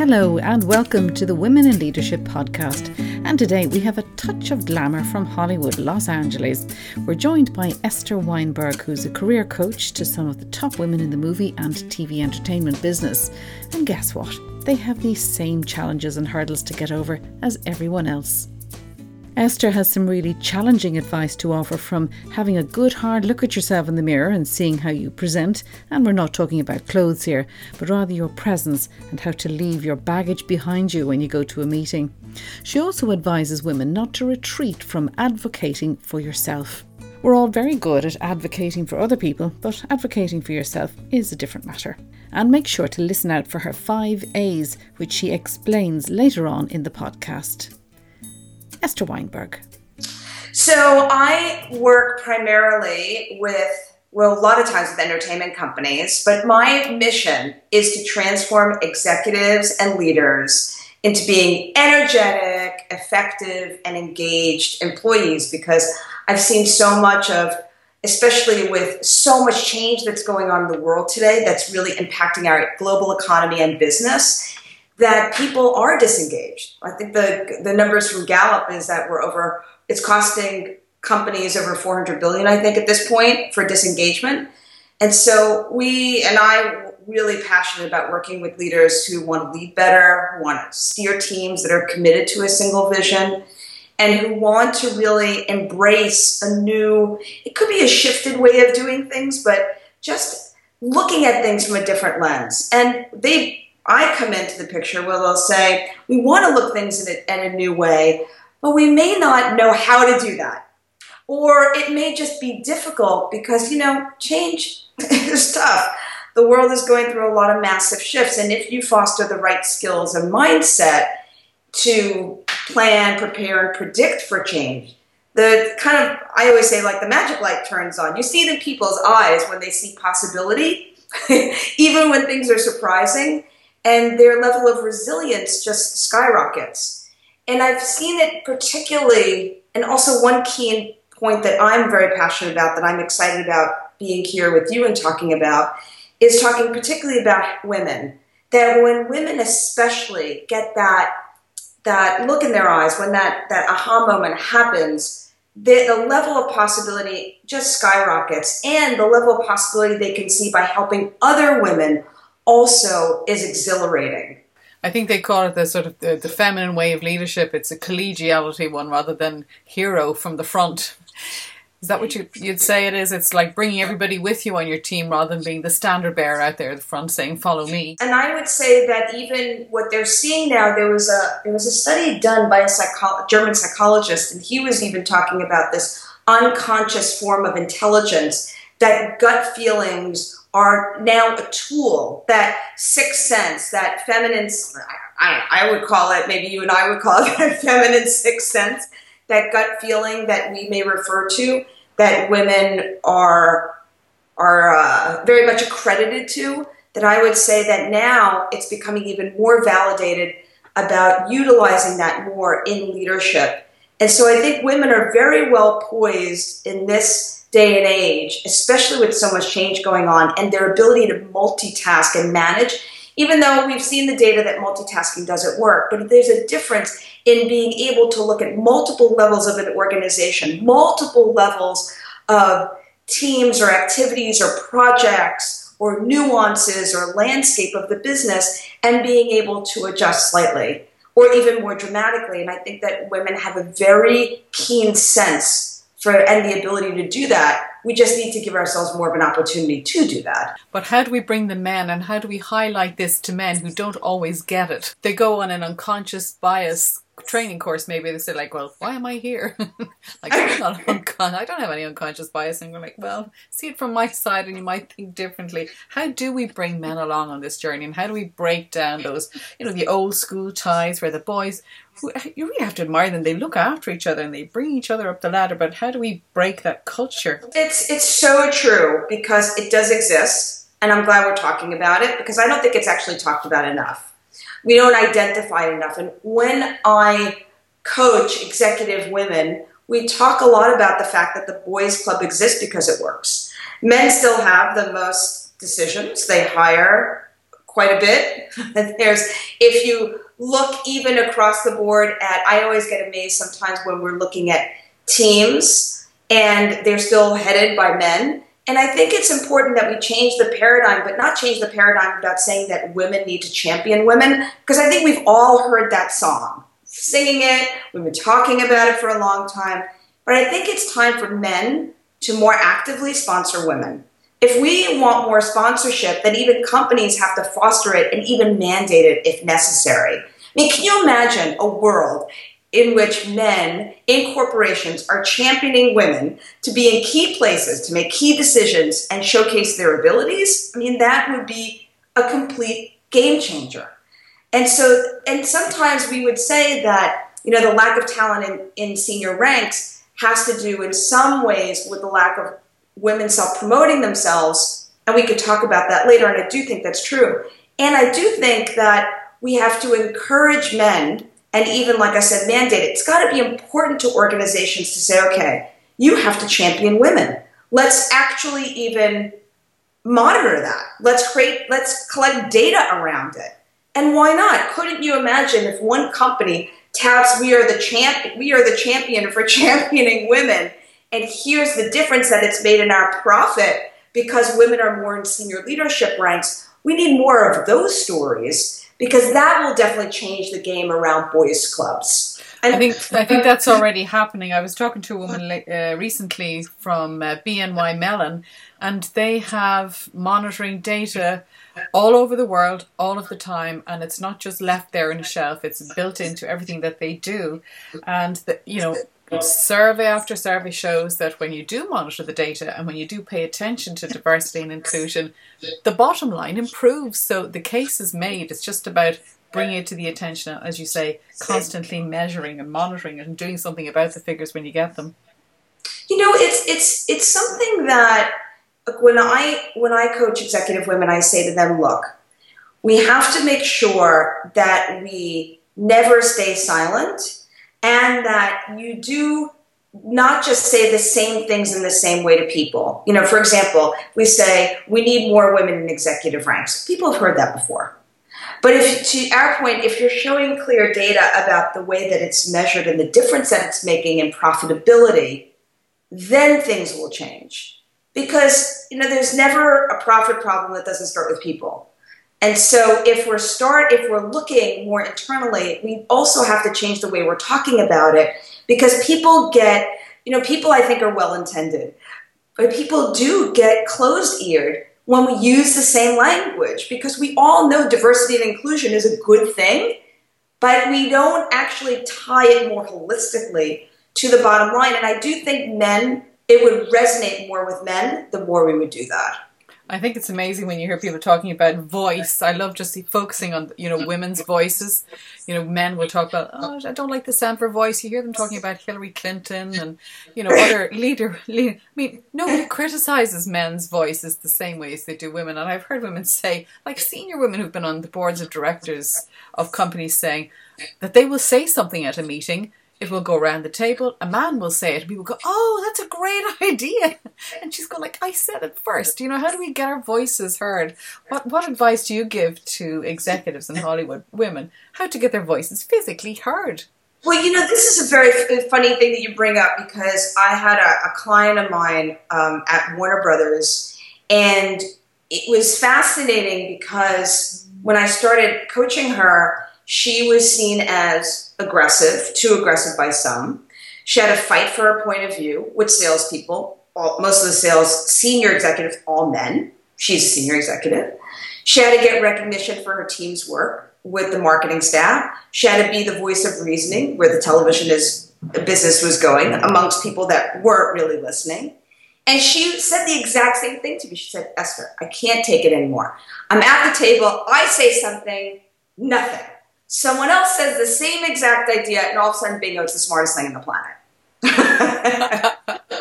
Hello, and welcome to the Women in Leadership podcast. And today we have a touch of glamour from Hollywood, Los Angeles. We're joined by Esther Weinberg, who's a career coach to some of the top women in the movie and TV entertainment business. And guess what? They have the same challenges and hurdles to get over as everyone else. Esther has some really challenging advice to offer from having a good hard look at yourself in the mirror and seeing how you present. And we're not talking about clothes here, but rather your presence and how to leave your baggage behind you when you go to a meeting. She also advises women not to retreat from advocating for yourself. We're all very good at advocating for other people, but advocating for yourself is a different matter. And make sure to listen out for her five A's, which she explains later on in the podcast. Esther Weinberg. So I work primarily with, well, a lot of times with entertainment companies, but my mission is to transform executives and leaders into being energetic, effective, and engaged employees because I've seen so much of, especially with so much change that's going on in the world today that's really impacting our global economy and business that people are disengaged. I think the the numbers from Gallup is that we're over. It's costing companies over 400 billion, I think, at this point for disengagement. And so we and I really passionate about working with leaders who want to lead better, who want to steer teams that are committed to a single vision, and who want to really embrace a new. It could be a shifted way of doing things, but just looking at things from a different lens. And they I come into the picture where they'll say, we want to look things in a, in a new way, but we may not know how to do that. Or it may just be difficult because, you know, change is tough. The world is going through a lot of massive shifts. And if you foster the right skills and mindset to plan, prepare, and predict for change, the kind of, I always say, like the magic light turns on. You see it in people's eyes when they see possibility, even when things are surprising and their level of resilience just skyrockets. And I've seen it particularly, and also one key point that I'm very passionate about, that I'm excited about being here with you and talking about, is talking particularly about women. That when women especially get that that look in their eyes, when that, that aha moment happens, the, the level of possibility just skyrockets, and the level of possibility they can see by helping other women also is exhilarating. I think they call it the sort of the, the feminine way of leadership. It's a collegiality one rather than hero from the front. Is that what you, would say it is? It's like bringing everybody with you on your team rather than being the standard bearer out there at the front saying "Follow me." And I would say that even what they're seeing now, there was a there was a study done by a psycho- German psychologist, and he was even talking about this unconscious form of intelligence that gut feelings are now a tool, that sixth sense, that feminine, I, I would call it, maybe you and I would call it feminine sixth sense, that gut feeling that we may refer to, that women are, are uh, very much accredited to, that I would say that now it's becoming even more validated about utilizing that more in leadership. And so I think women are very well poised in this day and age, especially with so much change going on, and their ability to multitask and manage, even though we've seen the data that multitasking doesn't work, but there's a difference in being able to look at multiple levels of an organization, multiple levels of teams or activities or projects or nuances or landscape of the business and being able to adjust slightly or even more dramatically. And I think that women have a very keen sense for and the ability to do that. We just need to give ourselves more of an opportunity to do that. But how do we bring the men and how do we highlight this to men who don't always get it? They go on an unconscious bias training course, maybe they say like, "Well, why am I here?" like, I'm not uncon- I don't have any unconscious bias, and we're like, "Well, see it from my side, and you might think differently." How do we bring men along on this journey, and how do we break down those, you know, the old school ties where the boys you really have to admire them. They look after each other and they bring each other up the ladder. But how do we break that culture? It's it's so true because it does exist, and I'm glad we're talking about it because I don't think it's actually talked about enough. We don't identify enough. And when I coach executive women, we talk a lot about the fact that the boys' club exists because it works. Men still have the most decisions. They hire quite a bit. And there's if you look even across the board at I always get amazed sometimes when we're looking at teams and they're still headed by men. And I think it's important that we change the paradigm, but not change the paradigm without saying that women need to champion women, because I think we've all heard that song, singing it, we've been talking about it for a long time. But I think it's time for men to more actively sponsor women. If we want more sponsorship, then even companies have to foster it and even mandate it if necessary. I mean, can you imagine a world in which men in corporations are championing women to be in key places, to make key decisions, and showcase their abilities? I mean, that would be a complete game changer. And so, and sometimes we would say that, you know, the lack of talent in, in senior ranks has to do in some ways with the lack of women self promoting themselves. And we could talk about that later. And I do think that's true. And I do think that we have to encourage men and even, like I said, mandate it. It's got to be important to organizations to say, okay, you have to champion women. Let's actually even monitor that. Let's create, let's collect data around it. And why not? Couldn't you imagine if one company touts we are the champ we are the champion for championing women and here's the difference that it's made in our profit because women are more in senior leadership ranks. We need more of those stories because that will definitely change the game around boys' clubs. And I think I think that's already happening. I was talking to a woman uh, recently from uh, BNY Mellon, and they have monitoring data all over the world, all of the time, and it's not just left there in a shelf. It's built into everything that they do, and the, you know Survey after survey shows that when you do monitor the data and when you do pay attention to diversity and inclusion, the bottom line improves. So the case is made. It's just about bringing it to the attention, as you say, constantly measuring and monitoring it and doing something about the figures when you get them. You know, it's it's it's something that when I when I coach executive women, I say to them, look, we have to make sure that we never stay silent and that you do not just say the same things in the same way to people. You know, for example, we say we need more women in executive ranks. People have heard that before. But if to our point, if you're showing clear data about the way that it's measured and the difference that it's making in profitability, then things will change. Because you know, there's never a profit problem that doesn't start with people. And so if we're start if we're looking more internally, we also have to change the way we're talking about it because people get, you know, people I think are well intended, but people do get closed eared when we use the same language because we all know diversity and inclusion is a good thing, but we don't actually tie it more holistically to the bottom line. And I do think men, it would resonate more with men the more we would do that. I think it's amazing when you hear people talking about voice. I love just focusing on you know women's voices. You know, men will talk about oh I don't like the sound for voice. You hear them talking about Hillary Clinton and you know other leader. leader. I mean, nobody criticizes men's voices the same way as they do women. And I've heard women say, like senior women who've been on the boards of directors of companies, saying that they will say something at a meeting it will go around the table. A man will say it, and people go, "Oh, that's a great idea," and she's going like, "I said it first. You know, how do we get our voices heard? What what advice do you give to executives in Hollywood, women, how to get their voices physically heard? Well, you know, this is a very funny thing that you bring up because I had a, a client of mine um, at Warner Brothers, and it was fascinating because when I started coaching her, she was seen as aggressive, too aggressive by some. She had to fight for her point of view with salespeople. All, most of the sales senior executives, all men. She's a senior executive. She had to get recognition for her team's work with the marketing staff. She had to be the voice of reasoning where the television is business was going amongst people that weren't really listening. And she said the exact same thing to me. She said, Esther, I can't take it anymore. I'm at the table, I say something, nothing. Someone else says the same exact idea, and all of a sudden, bingo, it's the smartest thing on the planet.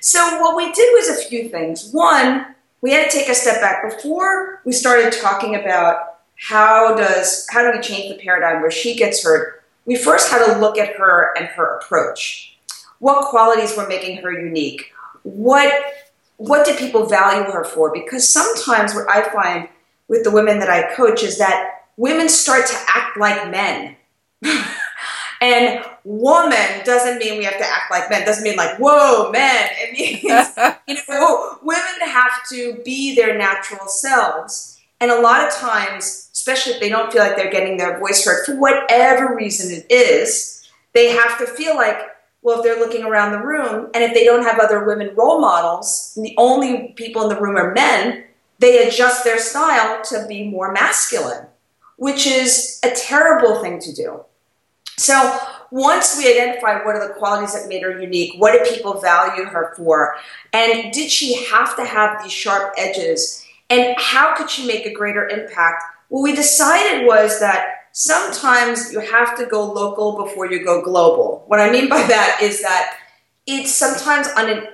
so, what we did was a few things. One, we had to take a step back before we started talking about how does how do we change the paradigm where she gets hurt. We first had to look at her and her approach. What qualities were making her unique? What what did people value her for? Because sometimes what I find with the women that I coach is that women start to act like men. and woman doesn't mean we have to act like men. It doesn't mean like, whoa, men. It means, you know, women have to be their natural selves. And a lot of times, especially if they don't feel like they're getting their voice heard for whatever reason it is, they have to feel like, well, if they're looking around the room and if they don't have other women role models, and the only people in the room are men, they adjust their style to be more masculine, which is a terrible thing to do. So once we identified what are the qualities that made her unique, what did people value her for, and did she have to have these sharp edges, and how could she make a greater impact? What we decided was that sometimes you have to go local before you go global. What I mean by that is that it's sometimes on an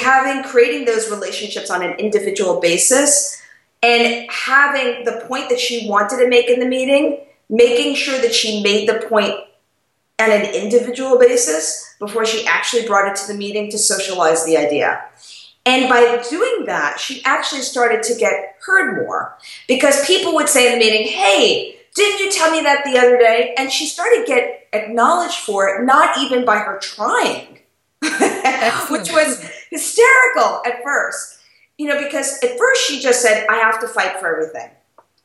having creating those relationships on an individual basis and having the point that she wanted to make in the meeting, making sure that she made the point on an individual basis before she actually brought it to the meeting to socialize the idea. And by doing that, she actually started to get heard more because people would say in the meeting, Hey, didn't you tell me that the other day? And she started to get acknowledged for it, not even by her trying, which was hysterical at first. You know, because at first she just said, I have to fight for everything.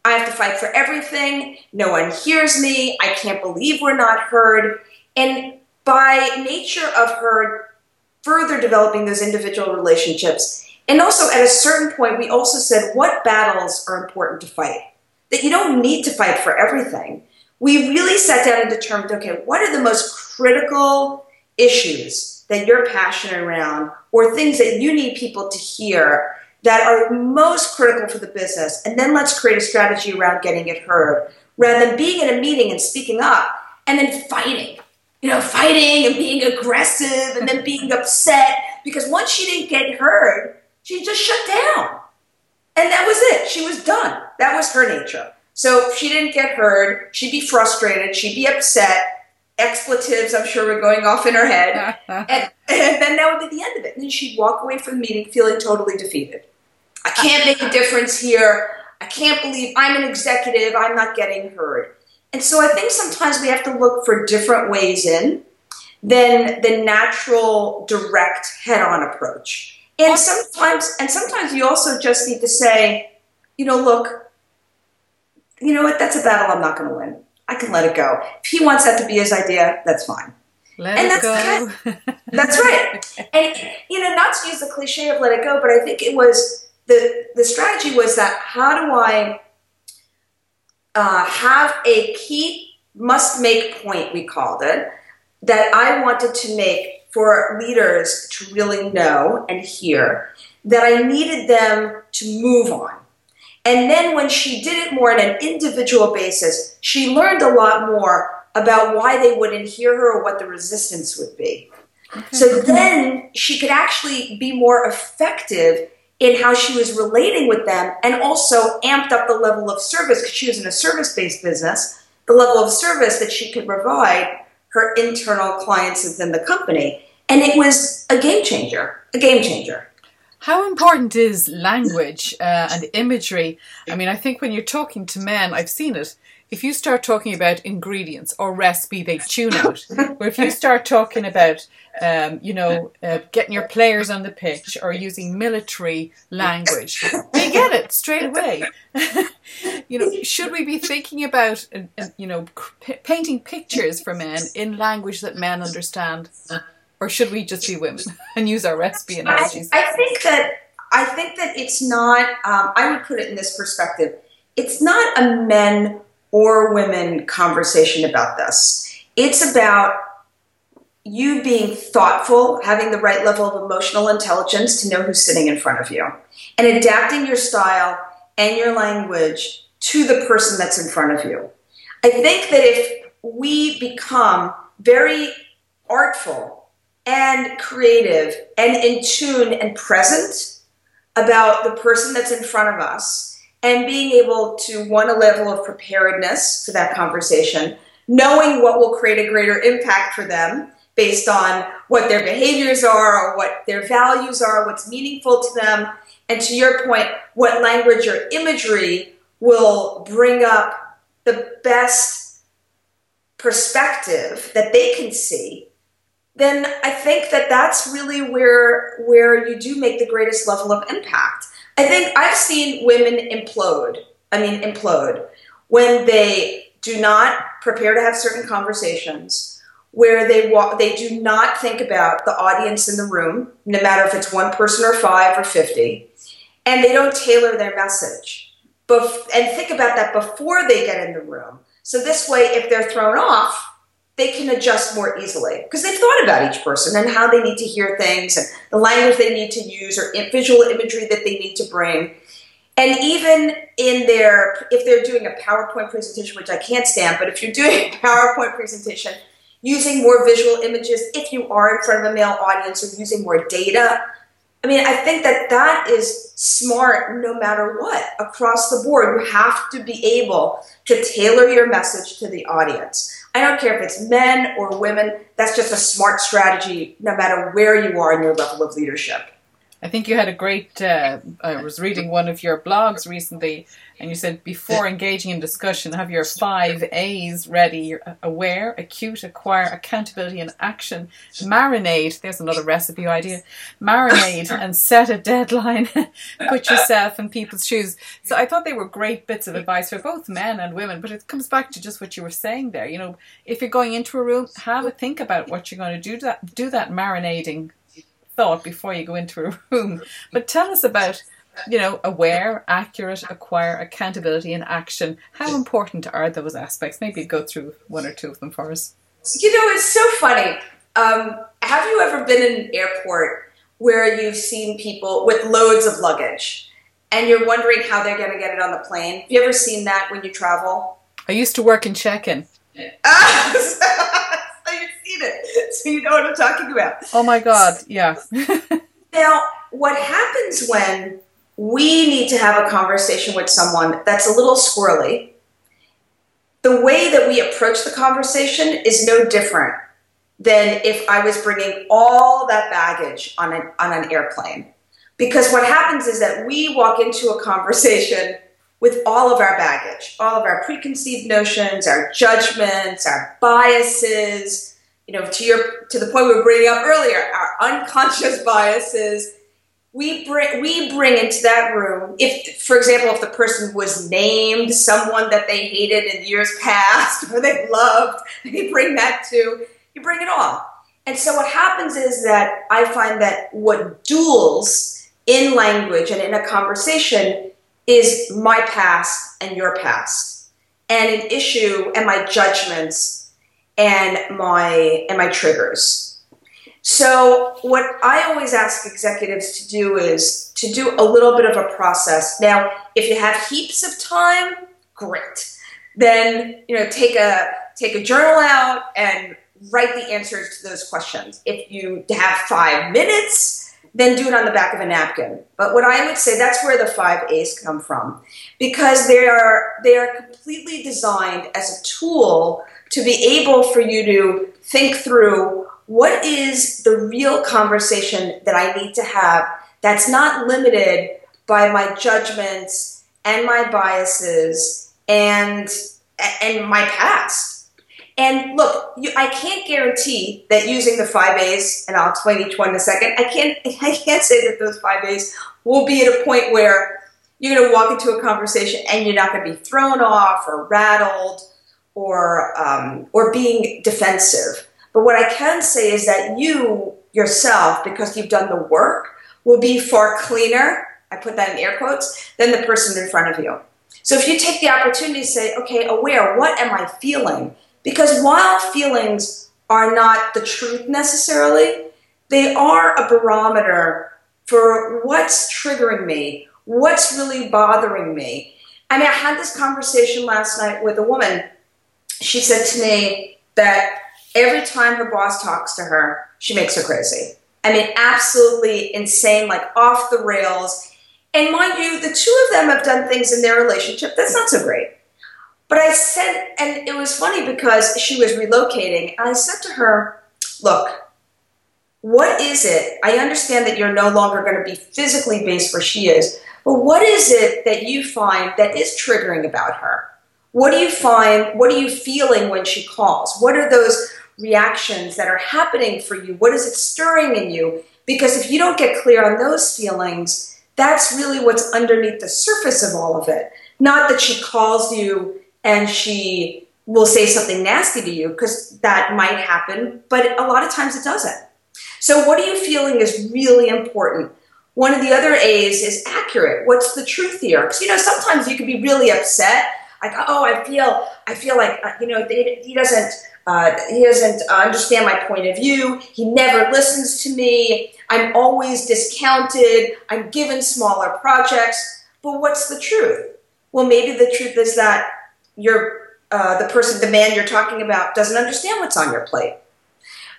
I have to fight for everything. No one hears me. I can't believe we're not heard. And by nature of her further developing those individual relationships, and also at a certain point, we also said what battles are important to fight. That you don't need to fight for everything. We really sat down and determined okay, what are the most critical issues that you're passionate around or things that you need people to hear that are most critical for the business, and then let's create a strategy around getting it heard rather than being in a meeting and speaking up and then fighting. You know, fighting and being aggressive and then being upset because once she didn't get heard, she just shut down. And that was it. She was done. That was her nature. So if she didn't get heard, she'd be frustrated, she'd be upset, expletives, I'm sure, were going off in her head. and, and, then that would be the end of it. And then she'd walk away from the meeting feeling totally defeated. I can't make a difference here. I can't believe I'm an executive. I'm not getting heard. And so I think sometimes we have to look for different ways in than the natural, direct, head-on approach. And sometimes, and sometimes you also just need to say, you know, look, you know what? That's a battle I'm not going to win. I can let it go. If he wants that to be his idea, that's fine. Let and that's go. Kind of, that's right. And you know, not to use the cliche of let it go, but I think it was the the strategy was that how do I uh, have a key must make point we called it that I wanted to make for leaders to really know and hear that I needed them to move on. And then when she did it more on an individual basis, she learned a lot more about why they wouldn't hear her or what the resistance would be. Okay. So then she could actually be more effective in how she was relating with them and also amped up the level of service because she was in a service based business, the level of service that she could provide her internal clients within the company. And it was a game changer, a game changer. How important is language uh, and imagery? I mean, I think when you're talking to men, I've seen it if you start talking about ingredients or recipe, they tune out. but if you start talking about, um, you know, uh, getting your players on the pitch or using military language, they get it straight away. you know, should we be thinking about, uh, uh, you know, p- painting pictures for men in language that men understand, or should we just be women and use our recipe analogies? I, I think that I think that it's not. Um, I would put it in this perspective. It's not a men or women conversation about this. It's about you being thoughtful, having the right level of emotional intelligence to know who's sitting in front of you, and adapting your style and your language to the person that's in front of you. I think that if we become very artful and creative and in tune and present about the person that's in front of us, and being able to want a level of preparedness for that conversation knowing what will create a greater impact for them based on what their behaviors are or what their values are what's meaningful to them and to your point what language or imagery will bring up the best perspective that they can see, then I think that that's really where where you do make the greatest level of impact. I think I've seen women implode. I mean, implode when they do not prepare to have certain conversations, where they they do not think about the audience in the room, no matter if it's one person or five or fifty, and they don't tailor their message. Bef- and think about that before they get in the room. So this way, if they're thrown off, they can adjust more easily because they've thought about each person and how they need to hear things and the language they need to use or visual imagery that they need to bring. And even in their, if they're doing a PowerPoint presentation, which I can't stand, but if you're doing a PowerPoint presentation, using more visual images, if you are in front of a male audience or using more data, I mean, I think that that is smart no matter what across the board. You have to be able to tailor your message to the audience. I don't care if it's men or women, that's just a smart strategy no matter where you are in your level of leadership. I think you had a great. Uh, I was reading one of your blogs recently, and you said before engaging in discussion, have your five A's ready: aware, acute, acquire, accountability, and action. Marinate. There's another recipe idea. Marinate and set a deadline. Put yourself in people's shoes. So I thought they were great bits of advice for both men and women. But it comes back to just what you were saying there. You know, if you're going into a room, have a think about what you're going to do. That do that marinating thought before you go into a room. But tell us about, you know, aware, accurate, acquire, accountability, and action. How important are those aspects? Maybe go through one or two of them for us. You know, it's so funny. Um, have you ever been in an airport where you've seen people with loads of luggage and you're wondering how they're going to get it on the plane? Have you ever seen that when you travel? I used to work in check in check-in. it, so you know what I'm talking about. Oh my God, yeah. now, what happens when we need to have a conversation with someone that's a little squirrely? The way that we approach the conversation is no different than if I was bringing all that baggage on an, on an airplane. Because what happens is that we walk into a conversation with all of our baggage, all of our preconceived notions, our judgments, our biases, you know, to your to the point we were bringing up earlier, our unconscious biases. We bring we bring into that room. If, for example, if the person was named someone that they hated in years past or they loved, they bring that too. You bring it all. And so what happens is that I find that what duels in language and in a conversation is my past and your past, and an issue and my judgments and my and my triggers. So what I always ask executives to do is to do a little bit of a process. Now, if you have heaps of time, great. Then, you know, take a take a journal out and write the answers to those questions. If you have 5 minutes, then do it on the back of a napkin. But what I would say that's where the 5 A's come from because they are they are completely designed as a tool to be able for you to think through what is the real conversation that I need to have that's not limited by my judgments and my biases and and my past. And look, you, I can't guarantee that using the five A's, and I'll explain each one in a second. I can't I can't say that those five A's will be at a point where you're going to walk into a conversation and you're not going to be thrown off or rattled or um, or being defensive. But what I can say is that you yourself, because you've done the work, will be far cleaner. I put that in air quotes than the person in front of you. So if you take the opportunity to say, okay, aware, what am I feeling? Because while feelings are not the truth necessarily, they are a barometer for what's triggering me, what's really bothering me. I mean, I had this conversation last night with a woman she said to me that every time her boss talks to her, she makes her crazy. I mean, absolutely insane, like off the rails. And mind you, the two of them have done things in their relationship that's not so great. But I said, and it was funny because she was relocating, and I said to her, Look, what is it? I understand that you're no longer going to be physically based where she is, But what is it that you find that is triggering about her? What do you find? What are you feeling when she calls? What are those reactions that are happening for you? What is it stirring in you? Because if you don't get clear on those feelings, that's really what's underneath the surface of all of it. Not that she calls you and she will say something nasty to you, because that might happen, but a lot of times it doesn't. So, what are you feeling is really important. One of the other A's is accurate. What's the truth here? Because you know sometimes you can be really upset, like oh I feel I feel like uh, you know he doesn't uh, he doesn't understand my point of view. He never listens to me. I'm always discounted. I'm given smaller projects. But what's the truth? Well, maybe the truth is that you're uh, the person, the man you're talking about, doesn't understand what's on your plate.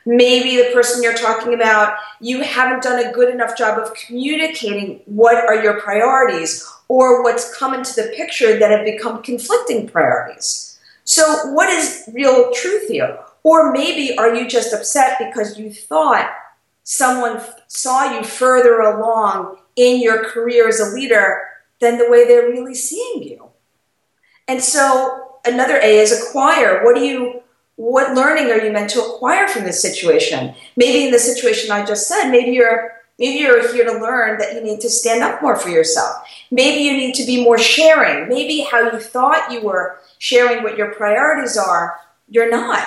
Maybe the person you're talking about, you haven't done a good enough job of communicating what are your priorities or what's come into the picture that have become conflicting priorities. So, what is real truth here? Or maybe are you just upset because you thought someone saw you further along in your career as a leader than the way they're really seeing you? And so, another A is acquire. What do you what learning are you meant to acquire from this situation? Maybe in the situation I just said, maybe you're maybe you're here to learn that you need to stand up more for yourself. Maybe you need to be more sharing. Maybe how you thought you were sharing what your priorities are, you're not.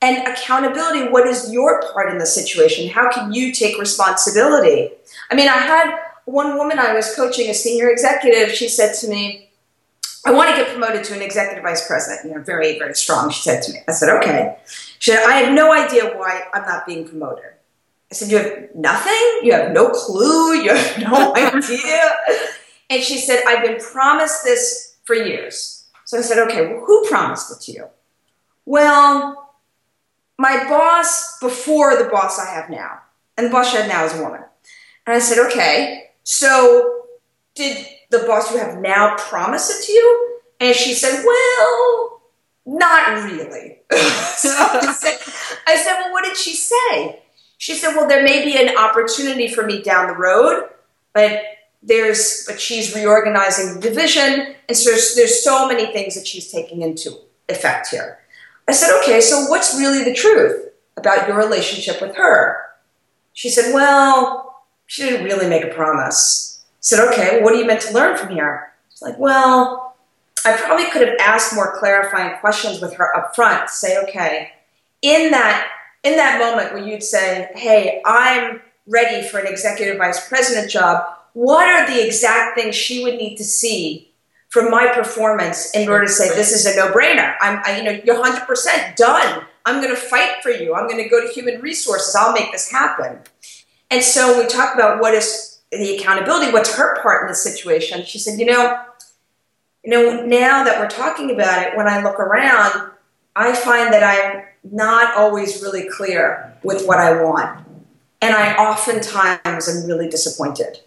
And accountability, what is your part in the situation? How can you take responsibility? I mean, I had one woman I was coaching, a senior executive, she said to me, I want to get promoted to an executive vice president. You know, very, very strong, she said to me. I said, okay. She said, I have no idea why I'm not being promoted. I said, you have nothing? You have no clue? You have no idea? And she said, I've been promised this for years. So I said, okay, well, who promised it to you? Well, my boss before the boss I have now. And the boss I have now is a woman. And I said, okay, so did the boss you have now promise it to you? And she said, well, not really. so I, said, I said, well, what did she say? She said, well, there may be an opportunity for me down the road, but there's, but she's reorganizing the division. And so there's, there's so many things that she's taking into effect here. I said, okay, so what's really the truth about your relationship with her? She said, well, she didn't really make a promise said, okay, what are you meant to learn from here? She's like, well, I probably could have asked more clarifying questions with her up front say, okay, in that in that moment where you'd say, hey, I'm ready for an executive vice president job, what are the exact things she would need to see from my performance in order to say this is a no-brainer? I'm, I, you know, you're 100% done. I'm going to fight for you. I'm going to go to human resources. I'll make this happen. And so we talk about what is the accountability, what's her part in the situation? She said, you know, you know, now that we're talking about it, when I look around, I find that I'm not always really clear with what I want. And I oftentimes am really disappointed.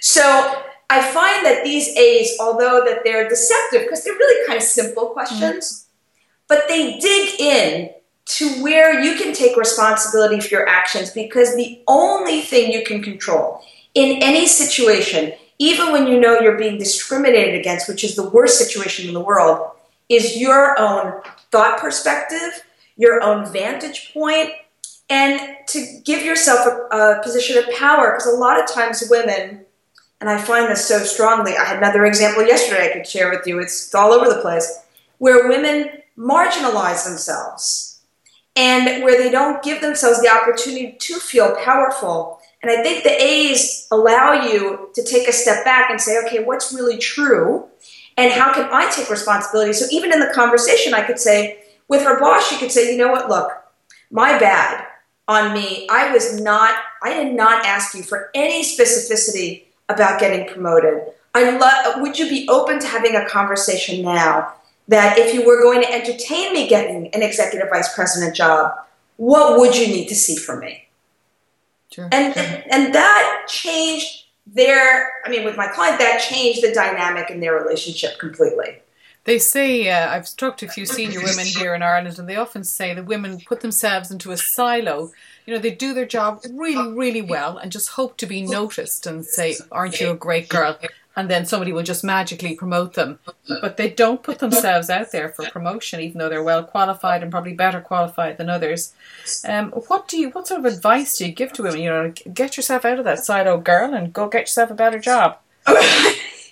So I find that these A's, although that they're deceptive, because they're really kind of simple questions, mm-hmm. but they dig in to where you can take responsibility for your actions because the only thing you can control in any situation, even when you know you're being discriminated against, which is the worst situation in the world, is your own thought perspective, your own vantage point, and to give yourself a, a position of power. Because a lot of times, women, and I find this so strongly, I had another example yesterday I could share with you, it's all over the place, where women marginalize themselves and where they don't give themselves the opportunity to feel powerful. And I think the A's allow you to take a step back and say, okay, what's really true? And how can I take responsibility? So even in the conversation, I could say, with her boss, she could say, you know what, look, my bad on me. I was not, I did not ask you for any specificity about getting promoted. I love, would you be open to having a conversation now that if you were going to entertain me getting an executive vice president job, what would you need to see from me? Sure, and sure. and that changed their. I mean, with my client, that changed the dynamic in their relationship completely. They say uh, I've talked to a few senior women here in Ireland, and they often say the women put themselves into a silo you know, they do their job really, really well and just hope to be noticed and say, Aren't you a great girl? And then somebody will just magically promote them. But they don't put themselves out there for promotion, even though they're well qualified and probably better qualified than others. Um, what do you, what sort of advice do you give to women? You know, get yourself out of that side old girl and go get yourself a better job.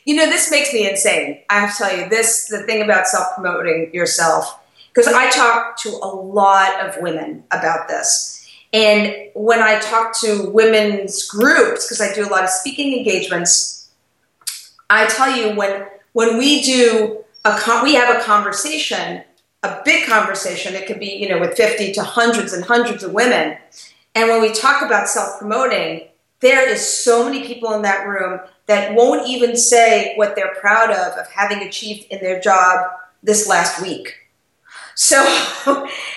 you know, this makes me insane. I have to tell you, this the thing about self promoting yourself, because I talk to a lot of women about this. And when I talk to women's groups, because I do a lot of speaking engagements, I tell you when when we do a con- we have a conversation, a big conversation. It could be you know with fifty to hundreds and hundreds of women, and when we talk about self promoting, there is so many people in that room that won't even say what they're proud of of having achieved in their job this last week. So,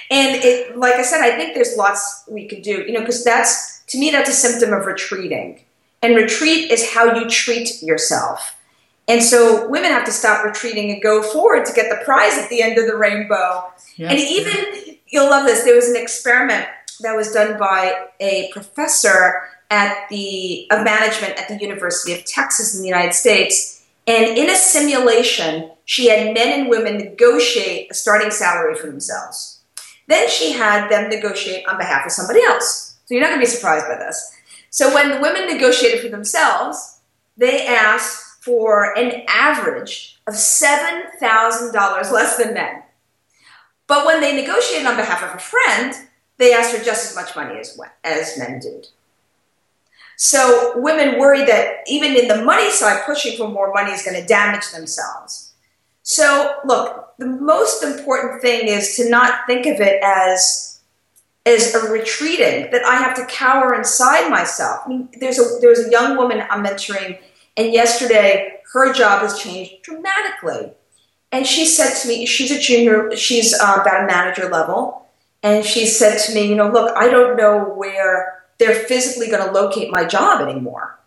and it, like I said, I think there's lots we could do, you know, because that's, to me, that's a symptom of retreating. And retreat is how you treat yourself. And so women have to stop retreating and go forward to get the prize at the end of the rainbow. Yeah. And even, you'll love this, there was an experiment that was done by a professor at the of management at the University of Texas in the United States. And in a simulation, she had men and women negotiate a starting salary for themselves. Then she had them negotiate on behalf of somebody else. So you're not going to be surprised by this. So when the women negotiated for themselves, they asked for an average of $7,000 less than men. But when they negotiated on behalf of a friend, they asked for just as much money as, as men did. So women worry that even in the money side, pushing for more money is going to damage themselves. So look, the most important thing is to not think of it as as a retreating that I have to cower inside myself. I mean, there's a there's a young woman I'm mentoring, and yesterday her job has changed dramatically. And she said to me, she's a junior, she's uh, about a manager level, and she said to me, you know, look, I don't know where they're physically going to locate my job anymore.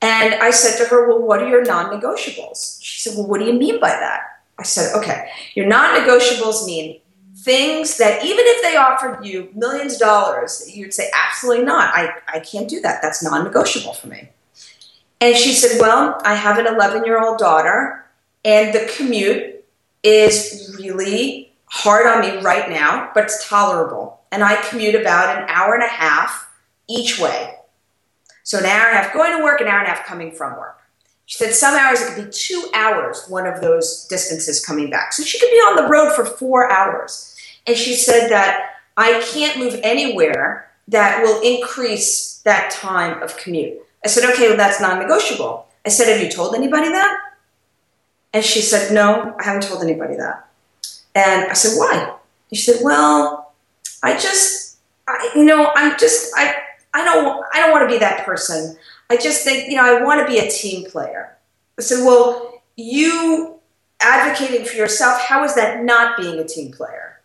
And I said to her, Well, what are your non negotiables? She said, Well, what do you mean by that? I said, Okay, your non negotiables mean things that even if they offered you millions of dollars, you'd say, Absolutely not. I, I can't do that. That's non negotiable for me. And she said, Well, I have an 11 year old daughter, and the commute is really hard on me right now, but it's tolerable. And I commute about an hour and a half each way. So an hour and a half going to work, an hour and a half coming from work. She said some hours it could be two hours, one of those distances coming back. So she could be on the road for four hours. And she said that I can't move anywhere that will increase that time of commute. I said, okay, well, that's non negotiable. I said, have you told anybody that? And she said, no, I haven't told anybody that. And I said, why? And she said, well, I just, I, you know, I'm just, I, I don't I don't want to be that person. I just think, you know, I want to be a team player. I said, well, you advocating for yourself, how is that not being a team player?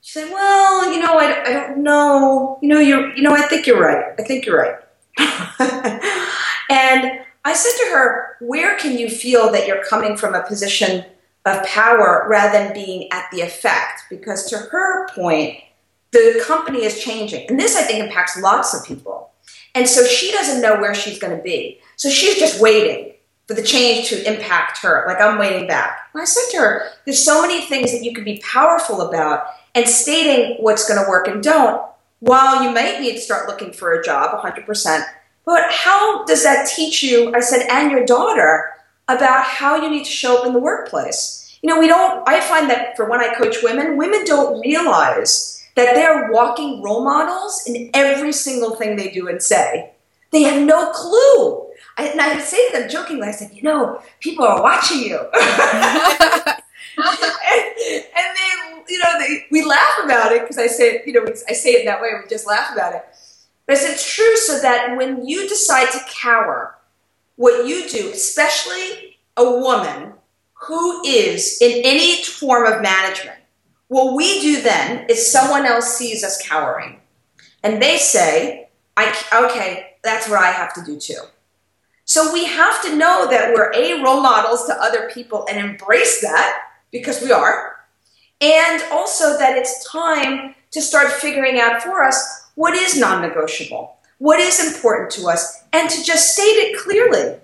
She said, well, you know, I, I don't know. You know, you're, you know, I think you're right. I think you're right. and I said to her, where can you feel that you're coming from a position of power rather than being at the effect? Because to her point, the company is changing. And this, I think, impacts lots of people. And so she doesn't know where she's going to be. So she's just waiting for the change to impact her. Like, I'm waiting back. And I said to her, there's so many things that you can be powerful about and stating what's going to work and don't, while you might need to start looking for a job 100%. But how does that teach you, I said, and your daughter, about how you need to show up in the workplace? You know, we don't, I find that for when I coach women, women don't realize that they're walking role models in every single thing they do and say. They have no clue. I, and I say to them jokingly, I said, you know, people are watching you. and, and then, you know, they, we laugh about it because I say, you know, I say it that way. We just laugh about it. But it's true so that when you decide to cower, what you do, especially a woman who is in any form of management, what we do then is someone else sees us cowering. And they say, I, okay, that's what I have to do too. So we have to know that we're A, role models to other people and embrace that because we are. And also that it's time to start figuring out for us what is non negotiable, what is important to us, and to just state it clearly.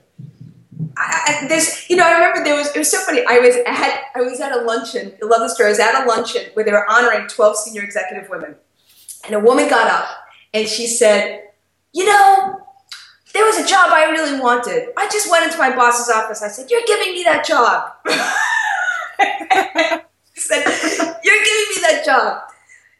I, I, there's, you know, I remember there was, it was so funny. I was at, I was at a luncheon. I love the story. I was at a luncheon where they were honoring 12 senior executive women. And a woman got up and she said, you know, there was a job I really wanted. I just went into my boss's office. I said, you're giving me that job. said, you're giving me that job.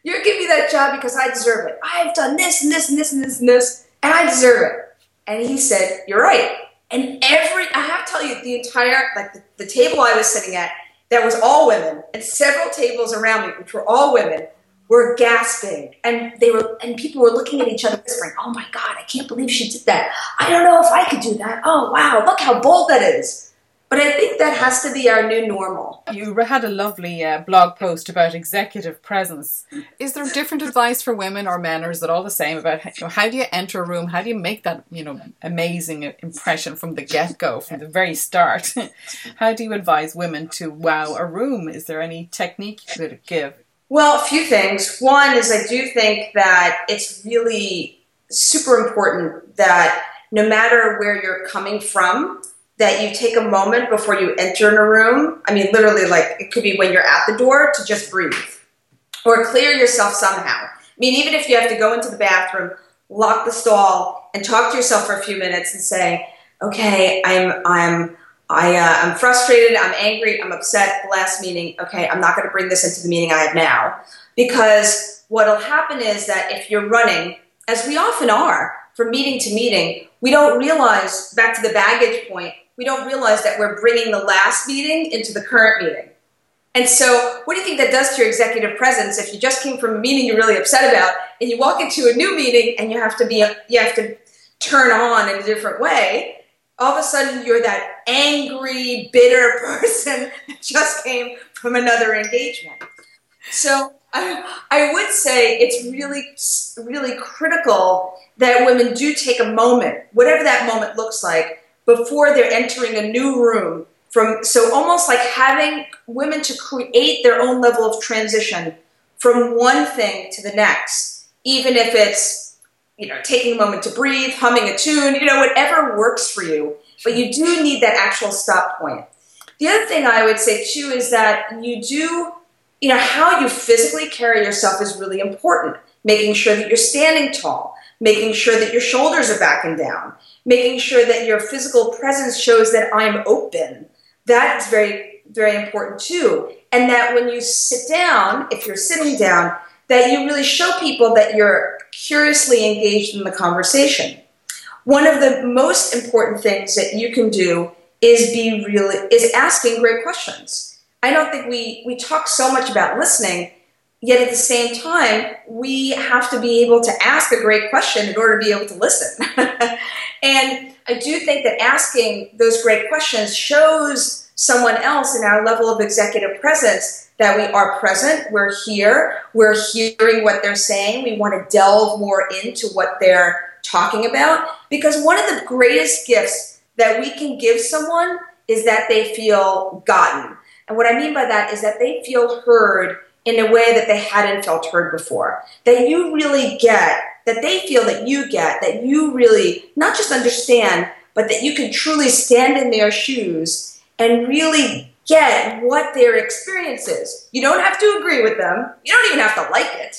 You're giving me that job because I deserve it. I've done this and this and this and this and this, and I deserve it. And he said, You're right. And every, I have to tell you, the entire, like the, the table I was sitting at, that was all women, and several tables around me, which were all women, were gasping. And they were, and people were looking at each other whispering, Oh my God, I can't believe she did that. I don't know if I could do that. Oh wow, look how bold that is. But I think that has to be our new normal. You had a lovely uh, blog post about executive presence. Is there different advice for women or men, or is it all the same about you know, how do you enter a room? How do you make that you know amazing impression from the get go, from the very start? how do you advise women to wow a room? Is there any technique you could give? Well, a few things. One is I do think that it's really super important that no matter where you're coming from, that you take a moment before you enter in a room. I mean, literally, like it could be when you're at the door to just breathe or clear yourself somehow. I mean, even if you have to go into the bathroom, lock the stall, and talk to yourself for a few minutes and say, "Okay, I'm I'm I uh, I'm frustrated. I'm angry. I'm upset. The last meeting. Okay, I'm not going to bring this into the meeting I have now because what'll happen is that if you're running, as we often are, from meeting to meeting, we don't realize back to the baggage point we don't realize that we're bringing the last meeting into the current meeting. And so, what do you think that does to your executive presence if you just came from a meeting you're really upset about and you walk into a new meeting and you have to be you have to turn on in a different way? All of a sudden, you're that angry, bitter person that just came from another engagement. So, I, I would say it's really, really critical that women do take a moment, whatever that moment looks like, before they're entering a new room from so almost like having women to create their own level of transition from one thing to the next. Even if it's you know taking a moment to breathe humming a tune you know whatever works for you. But you do need that actual stop point. The other thing i would say too is that you do you know how you physically carry yourself is really important. Making sure that you're standing tall. Making sure that your shoulders are back and down making sure that your physical presence shows that I'm open. That's very, very important too. And that when you sit down, if you're sitting down, that you really show people that you're curiously engaged in the conversation. One of the most important things that you can do is be really is asking great questions. I don't think we we talk so much about listening, Yet at the same time, we have to be able to ask a great question in order to be able to listen. and I do think that asking those great questions shows someone else in our level of executive presence that we are present, we're here, we're hearing what they're saying, we want to delve more into what they're talking about. Because one of the greatest gifts that we can give someone is that they feel gotten. And what I mean by that is that they feel heard in a way that they hadn't felt heard before. That you really get, that they feel that you get, that you really not just understand, but that you can truly stand in their shoes and really get what their experience is. You don't have to agree with them, you don't even have to like it,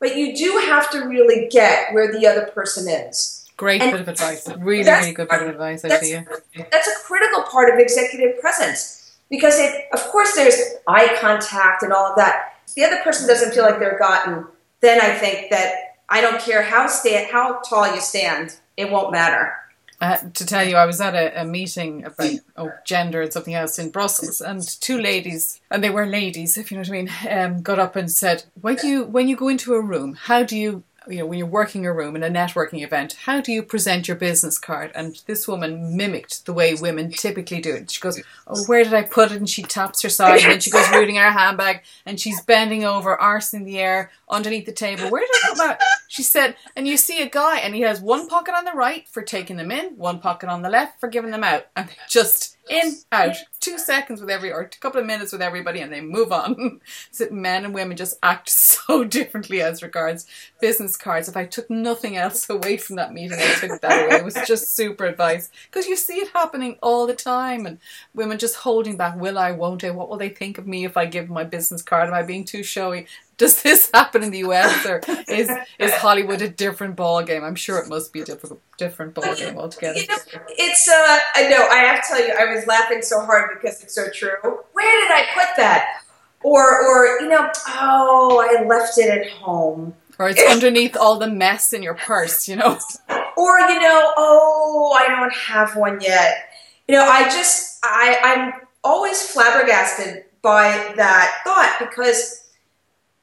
but you do have to really get where the other person is. Great and bit of advice. Really, really good bit of advice, i that's, That's a critical part of executive presence because it, of course, there's eye contact and all of that the other person doesn't feel like they're gotten, then I think that I don't care how stand how tall you stand, it won't matter. Uh, to tell you, I was at a, a meeting about oh, gender and something else in Brussels, and two ladies, and they were ladies, if you know what I mean, um, got up and said, "When you when you go into a room, how do you you know, when you're working a room in a networking event, how do you present your business card? And this woman mimicked the way women typically do it. She goes, Oh, where did I put it? And she taps her side and she goes rooting her handbag and she's bending over, arse in the air, underneath the table. Where did I put that? She said, and you see a guy and he has one pocket on the right for taking them in, one pocket on the left for giving them out. And just in, out, two seconds with every, or a couple of minutes with everybody, and they move on. so men and women just act so differently as regards business cards. If I took nothing else away from that meeting, I took that away. It was just super advice because you see it happening all the time, and women just holding back. Will I? Won't I? What will they think of me if I give my business card? Am I being too showy? Does this happen in the US or is is Hollywood a different ball game? I'm sure it must be a different different ball game altogether. You know, it's uh I know I have to tell you I was laughing so hard because it's so true. Where did I put that? Or or you know, oh, I left it at home. Or it's underneath all the mess in your purse, you know. Or you know, oh, I don't have one yet. You know, I just I I'm always flabbergasted by that thought because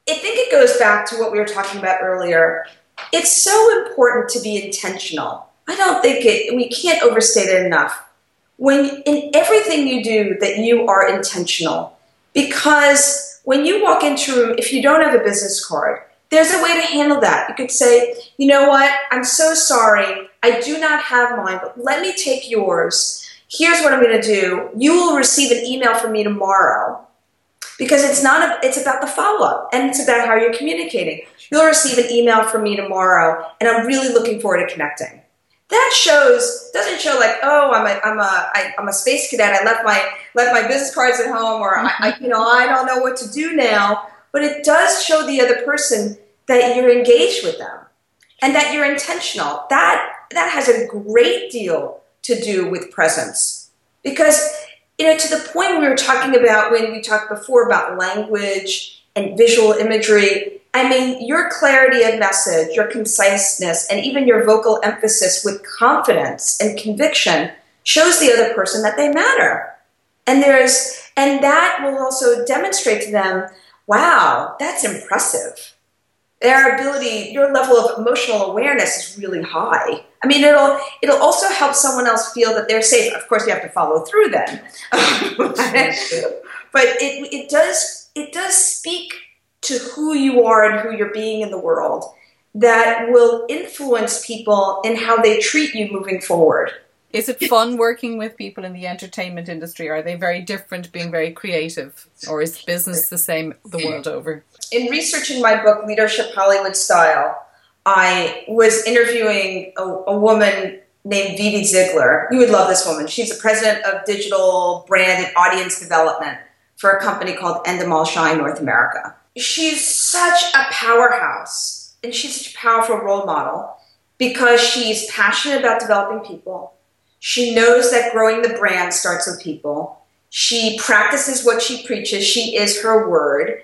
I think it goes back to what we were talking about earlier. It's so important to be intentional. I don't think it, we can't overstate it enough. When in everything you do, that you are intentional. Because when you walk into a room, if you don't have a business card, there's a way to handle that. You could say, you know what, I'm so sorry, I do not have mine, but let me take yours. Here's what I'm going to do. You will receive an email from me tomorrow because it's not a, it's about the follow-up and it's about how you're communicating. You'll receive an email from me tomorrow and i'm really looking forward to connecting. That shows doesn't show like oh i'm a i'm a I, i'm a space cadet. I left my left my business cards at home or I, I you know i don't know what to do now. But it does show the other person that you're engaged with them and that you're intentional. That that has a great deal to do with presence. Because you know, to the point we were talking about when we talked before about language and visual imagery, I mean, your clarity of message, your conciseness, and even your vocal emphasis with confidence and conviction shows the other person that they matter. And there's, and that will also demonstrate to them, wow, that's impressive their ability, your level of emotional awareness is really high. I mean, it'll it'll also help someone else feel that they're safe. Of course, you have to follow through then, but it it does it does speak to who you are and who you're being in the world that will influence people in how they treat you moving forward. Is it fun working with people in the entertainment industry? Are they very different, being very creative, or is business the same the world over? In researching my book, Leadership Hollywood Style, I was interviewing a, a woman named Vivi Zigler. You would love this woman. She's the president of digital brand and audience development for a company called Endemol Shine North America. She's such a powerhouse, and she's such a powerful role model because she's passionate about developing people she knows that growing the brand starts with people. She practices what she preaches. She is her word.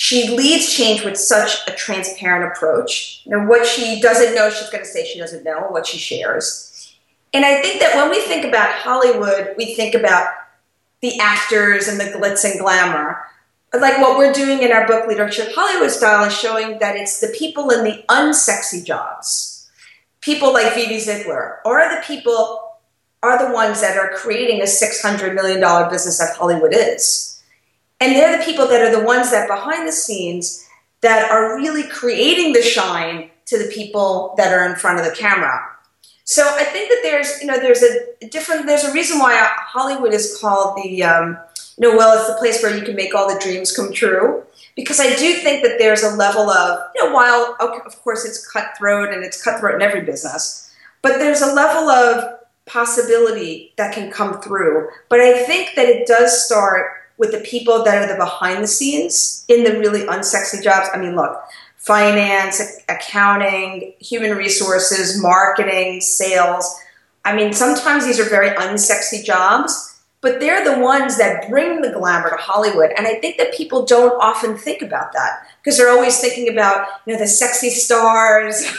She leads change with such a transparent approach. Know, what she doesn't know, she's going to say she doesn't know, what she shares. And I think that when we think about Hollywood, we think about the actors and the glitz and glamour. Like what we're doing in our book, Leadership Hollywood Style, is showing that it's the people in the unsexy jobs, people like Vivi Zigler, or the people are the ones that are creating a $600 million business that Hollywood is. And they're the people that are the ones that behind the scenes that are really creating the shine to the people that are in front of the camera. So I think that there's, you know, there's a different, there's a reason why Hollywood is called the, um, you know, well, it's the place where you can make all the dreams come true. Because I do think that there's a level of, you know, while, of course, it's cutthroat and it's cutthroat in every business, but there's a level of possibility that can come through. But I think that it does start with the people that are the behind the scenes in the really unsexy jobs. I mean, look, finance, accounting, human resources, marketing, sales. I mean, sometimes these are very unsexy jobs, but they're the ones that bring the glamour to Hollywood. And I think that people don't often think about that because they're always thinking about you know the sexy stars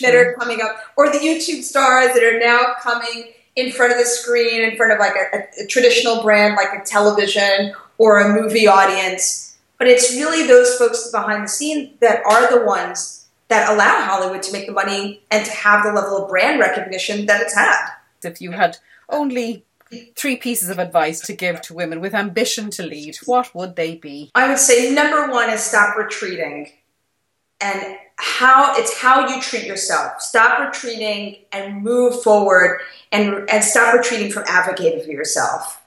that are coming up or the YouTube stars that are now coming in front of the screen in front of like a, a traditional brand like a television or a movie audience. But it's really those folks behind the scene that are the ones that allow Hollywood to make the money and to have the level of brand recognition that it's had. If you had only three pieces of advice to give to women with ambition to lead, what would they be? I would say number one is stop retreating. And how it's how you treat yourself. Stop retreating and move forward and, and stop retreating from advocating for yourself.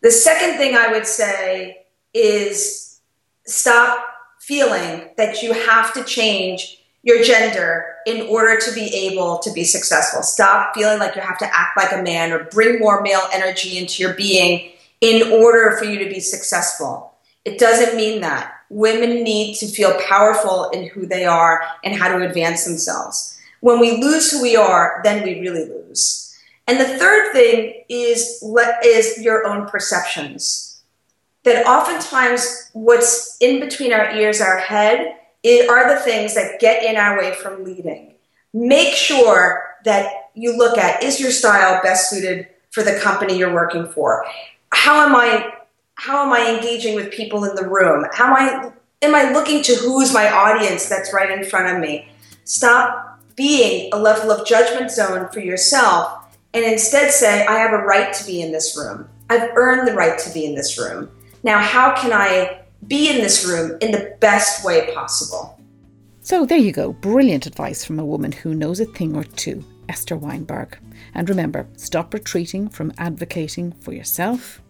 The second thing I would say is stop feeling that you have to change your gender in order to be able to be successful. Stop feeling like you have to act like a man or bring more male energy into your being in order for you to be successful. It doesn't mean that. Women need to feel powerful in who they are and how to advance themselves. When we lose who we are, then we really lose. And the third thing is is your own perceptions. That oftentimes what's in between our ears, our head, are the things that get in our way from leading. Make sure that you look at is your style best suited for the company you're working for? How am I how am I engaging with people in the room? How am I am I looking to who's my audience that's right in front of me? Stop being a level of judgment zone for yourself and instead say, I have a right to be in this room. I've earned the right to be in this room. Now, how can I be in this room in the best way possible. So there you go, brilliant advice from a woman who knows a thing or two, Esther Weinberg. And remember, stop retreating from advocating for yourself.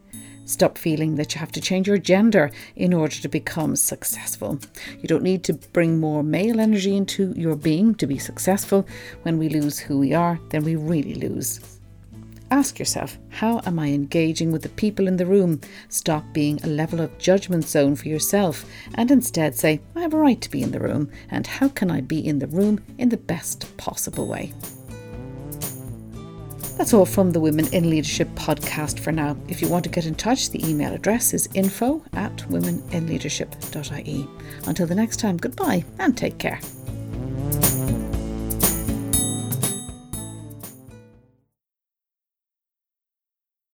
Stop feeling that you have to change your gender in order to become successful. You don't need to bring more male energy into your being to be successful. When we lose who we are, then we really lose. Ask yourself, how am I engaging with the people in the room? Stop being a level of judgment zone for yourself and instead say, I have a right to be in the room, and how can I be in the room in the best possible way? That's all from the Women in Leadership podcast for now. If you want to get in touch, the email address is info at womeninleadership.ie. Until the next time, goodbye and take care.